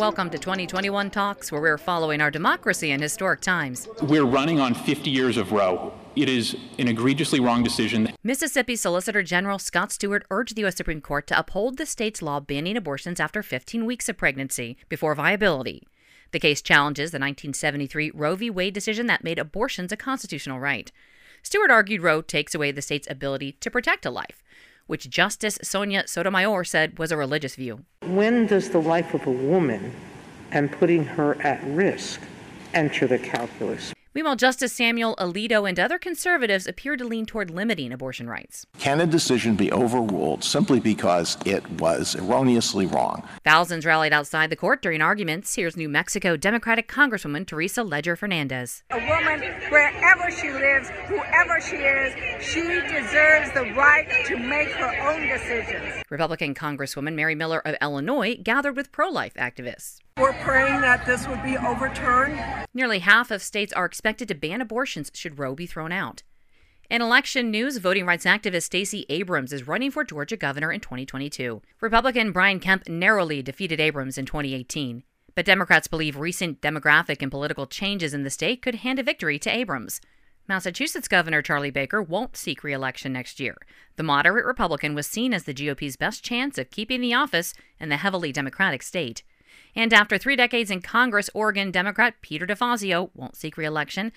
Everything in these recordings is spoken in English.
Welcome to 2021 Talks, where we're following our democracy in historic times. We're running on 50 years of Roe. It is an egregiously wrong decision. Mississippi Solicitor General Scott Stewart urged the U.S. Supreme Court to uphold the state's law banning abortions after 15 weeks of pregnancy before viability. The case challenges the 1973 Roe v. Wade decision that made abortions a constitutional right. Stewart argued Roe takes away the state's ability to protect a life, which Justice Sonia Sotomayor said was a religious view. When does the life of a woman and putting her at risk enter the calculus? Meanwhile, Justice Samuel Alito and other conservatives appear to lean toward limiting abortion rights. Can a decision be overruled simply because it was erroneously wrong? Thousands rallied outside the court during arguments. Here's New Mexico Democratic Congresswoman Teresa Leger Fernandez. A woman, wherever she lives, whoever she is, she deserves the right to make her own decisions. Republican Congresswoman Mary Miller of Illinois gathered with pro life activists. We're praying that this would be overturned. Nearly half of states are expected to ban abortions should Roe be thrown out. In election news, voting rights activist Stacey Abrams is running for Georgia governor in 2022. Republican Brian Kemp narrowly defeated Abrams in 2018, but Democrats believe recent demographic and political changes in the state could hand a victory to Abrams. Massachusetts Governor Charlie Baker won't seek re election next year. The moderate Republican was seen as the GOP's best chance of keeping the office in the heavily Democratic state. And after three decades in Congress, Oregon Democrat Peter DeFazio won't seek reelection.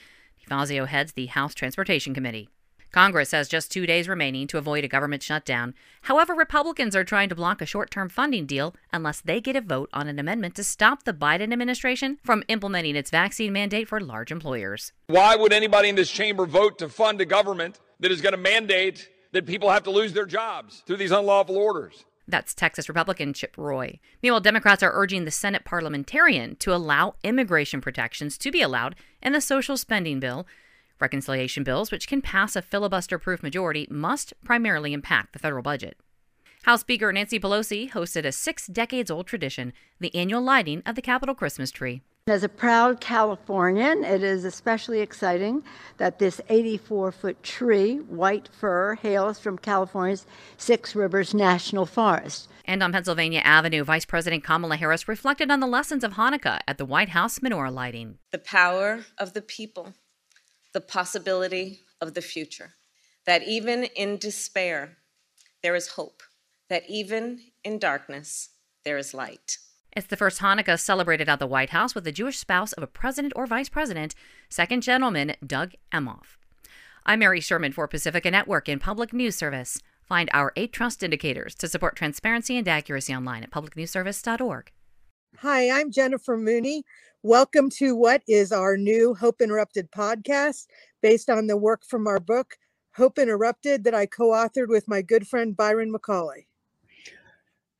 DeFazio heads the House Transportation Committee. Congress has just two days remaining to avoid a government shutdown. However, Republicans are trying to block a short term funding deal unless they get a vote on an amendment to stop the Biden administration from implementing its vaccine mandate for large employers. Why would anybody in this chamber vote to fund a government that is going to mandate that people have to lose their jobs through these unlawful orders? That's Texas Republican Chip Roy. Meanwhile, Democrats are urging the Senate parliamentarian to allow immigration protections to be allowed in the social spending bill. Reconciliation bills, which can pass a filibuster proof majority, must primarily impact the federal budget. House Speaker Nancy Pelosi hosted a six decades old tradition, the annual lighting of the Capitol Christmas tree. As a proud Californian, it is especially exciting that this 84 foot tree, white fir, hails from California's Six Rivers National Forest. And on Pennsylvania Avenue, Vice President Kamala Harris reflected on the lessons of Hanukkah at the White House menorah lighting. The power of the people, the possibility of the future, that even in despair, there is hope, that even in darkness, there is light. It's the first Hanukkah celebrated at the White House with the Jewish spouse of a president or vice president, Second Gentleman Doug Emhoff. I'm Mary Schuermann for Pacifica Network in Public News Service. Find our eight trust indicators to support transparency and accuracy online at publicnewsservice.org. Hi, I'm Jennifer Mooney. Welcome to what is our new Hope Interrupted podcast based on the work from our book, Hope Interrupted, that I co authored with my good friend Byron McCauley.